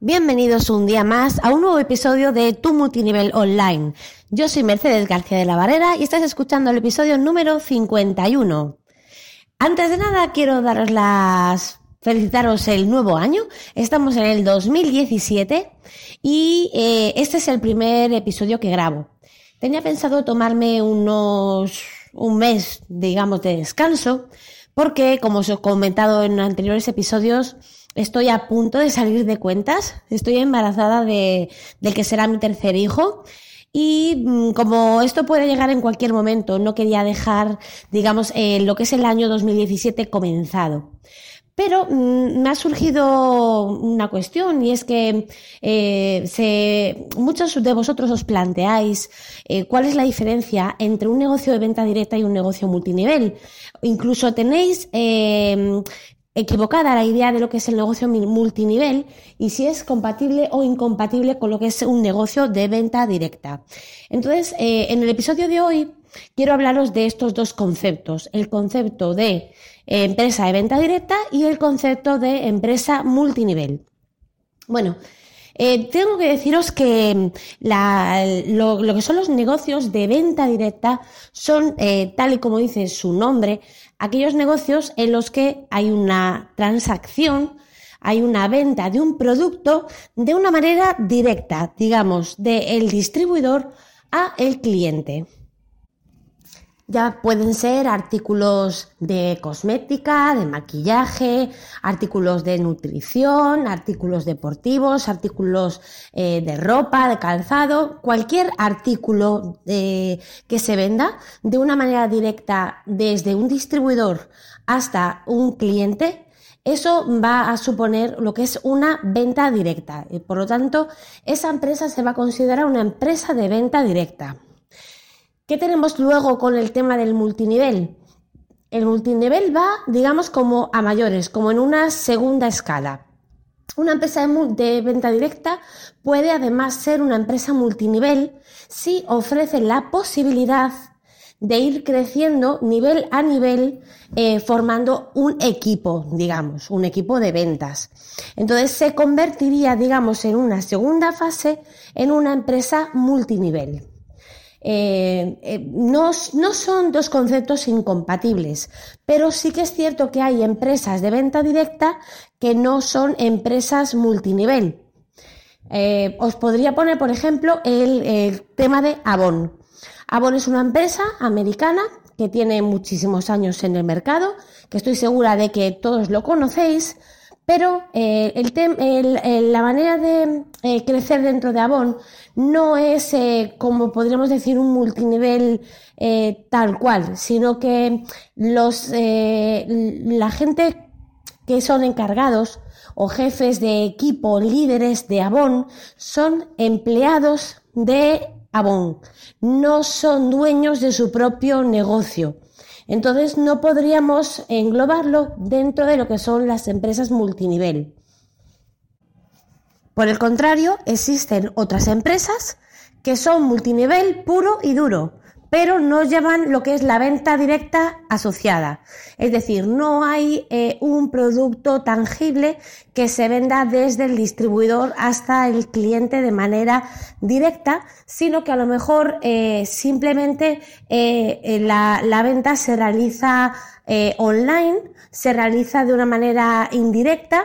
Bienvenidos un día más a un nuevo episodio de Tu Multinivel Online. Yo soy Mercedes García de la Barrera y estás escuchando el episodio número 51. Antes de nada quiero daros las felicitaros el nuevo año. Estamos en el 2017 y eh, este es el primer episodio que grabo. Tenía pensado tomarme unos un mes, digamos, de descanso, porque como os he comentado en anteriores episodios, estoy a punto de salir de cuentas. Estoy embarazada de, del que será mi tercer hijo. Y mm, como esto puede llegar en cualquier momento, no quería dejar, digamos, eh, lo que es el año 2017 comenzado. Pero mm, me ha surgido una cuestión y es que eh, muchos de vosotros os planteáis eh, cuál es la diferencia entre un negocio de venta directa y un negocio multinivel. Incluso tenéis eh, equivocada la idea de lo que es el negocio multinivel y si es compatible o incompatible con lo que es un negocio de venta directa. Entonces, en el episodio de hoy quiero hablaros de estos dos conceptos. El concepto de empresa de venta directa y el concepto de empresa multinivel. Bueno, eh, tengo que deciros que mm, lo, que son los negocios de venta directa son, eh, tal y como dice su nombre, aquellos negocios en los que hay una transacción, hay una venta de un producto de una manera directa, digamos, del distribuidor a el cliente. Ya pueden ser artículos de cosmética, de maquillaje, artículos de nutrición, artículos deportivos, artículos eh, de ropa, de calzado, cualquier artículo eh, que se venda de una manera directa desde un distribuidor hasta un cliente, eso va a suponer lo que es una venta directa. Y por lo tanto, esa empresa se va a considerar una empresa de venta directa. ¿Qué tenemos luego con el tema del multinivel? El multinivel va, digamos, como a mayores, como en una segunda escala. Una empresa de, venta directa puede además ser una empresa multinivel si ofrece la posibilidad de ir creciendo nivel a nivel eh, formando un equipo, digamos, un equipo de ventas. Entonces se convertiría, digamos, en una segunda fase en una empresa multinivel. Eh, eh, no, son dos conceptos incompatibles, pero sí que es cierto que hay empresas de venta directa que no son empresas multinivel. Eh, os podría poner, por ejemplo, el, el tema de Avon. Avon es una empresa americana que tiene muchísimos años en el mercado, que estoy segura de que todos lo conocéis, pero eh, la manera de eh, crecer dentro de Avon no es, eh, como podríamos decir, un multinivel tal cual, sino que los, la gente que son encargados o jefes de equipo, líderes de Avon, son empleados de Avon, no son dueños de su propio negocio. Entonces no podríamos englobarlo dentro de lo que son las empresas multinivel. Por el contrario, existen otras empresas que son multinivel puro y duro, pero no llevan lo que es la venta directa asociada. Es decir, no hay eh, un producto tangible que se venda desde el distribuidor hasta el cliente de manera directa, sino que a lo mejor eh, simplemente eh, la, venta se realiza online, se realiza de una manera indirecta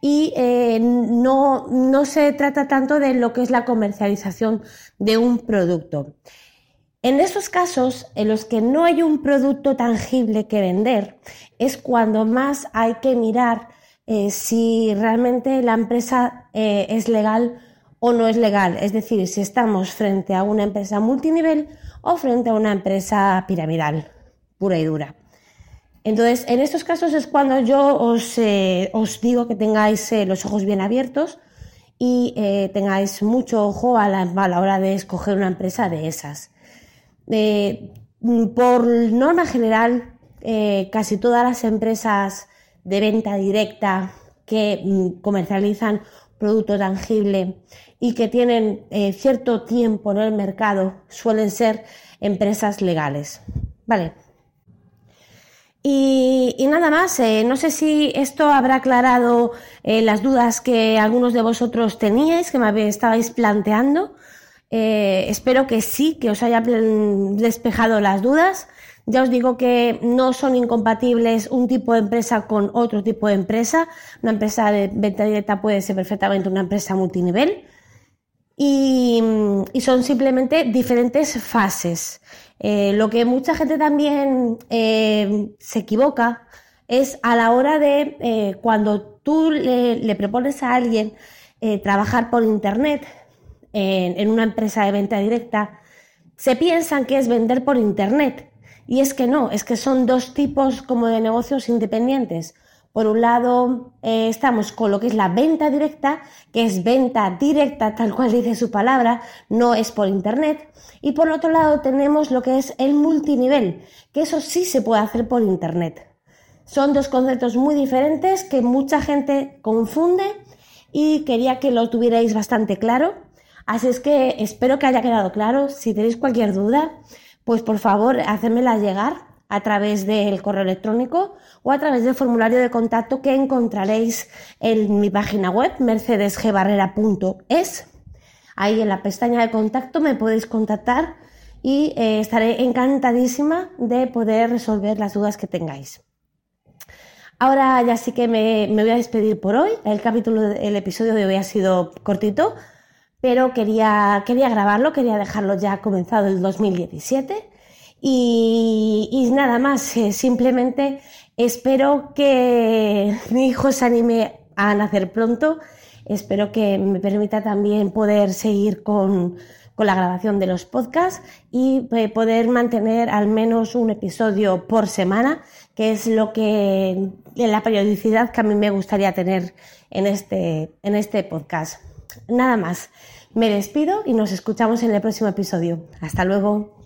y no, no se trata tanto de lo que es la comercialización de un producto. En esos casos en los que no hay un producto tangible que vender, es cuando más hay que mirar eh, si realmente la empresa eh, es legal o no es legal. Es decir, si estamos frente a una empresa multinivel o frente a una empresa piramidal, pura y dura. Entonces, en estos casos es cuando yo os, eh, digo que tengáis los ojos bien abiertos y tengáis mucho ojo a la hora de escoger una empresa de esas. Eh, por norma general, eh, casi todas las empresas de venta directa que mm, comercializan producto tangible y que tienen eh, cierto tiempo en el mercado suelen ser empresas legales. Vale. Y, nada más, no sé si esto habrá aclarado las dudas que algunos de vosotros teníais, que me estabais planteando. Eh, espero que sí, que os haya despejado las dudas. Ya os digo que no son incompatibles un tipo de empresa con otro tipo de empresa. Una empresa de venta directa puede ser perfectamente una empresa multinivel. Y, son simplemente diferentes fases. Eh, lo que mucha gente también eh, se equivoca es a la hora de cuando tú le, propones a alguien trabajar por Internet en, una empresa de venta directa, se piensan que es vender por Internet. Y es que no, es que son dos tipos como de negocios independientes. Por un lado, eh, estamos con lo que es la venta directa, que es venta directa, tal cual dice su palabra, no es por Internet. Y por otro lado, tenemos lo que es el multinivel, que eso sí se puede hacer por Internet. Son dos conceptos muy diferentes que mucha gente confunde y quería que lo tuvierais bastante claro. Así es que espero que haya quedado claro. Si tenéis cualquier duda, pues por favor, hacérmela llegar a través del correo electrónico o a través del formulario de contacto que encontraréis en mi página web mercedesgbarrera.es. Ahí en la pestaña de contacto me podéis contactar y eh, estaré encantadísima de poder resolver las dudas que tengáis. Ahora ya sí que me, voy a despedir por hoy. El capítulo, el episodio de hoy ha sido cortito, pero quería, quería grabarlo, quería dejarlo ya comenzado el 2017 y, nada más, eh, simplemente espero que mi hijo se anime a nacer pronto. Espero que me permita también poder seguir con, la grabación de los podcasts y eh, poder mantener al menos un episodio por semana, que es lo que la periodicidad que a mí me gustaría tener en este, en este podcast. Nada más, me despido y nos escuchamos en el próximo episodio. Hasta luego.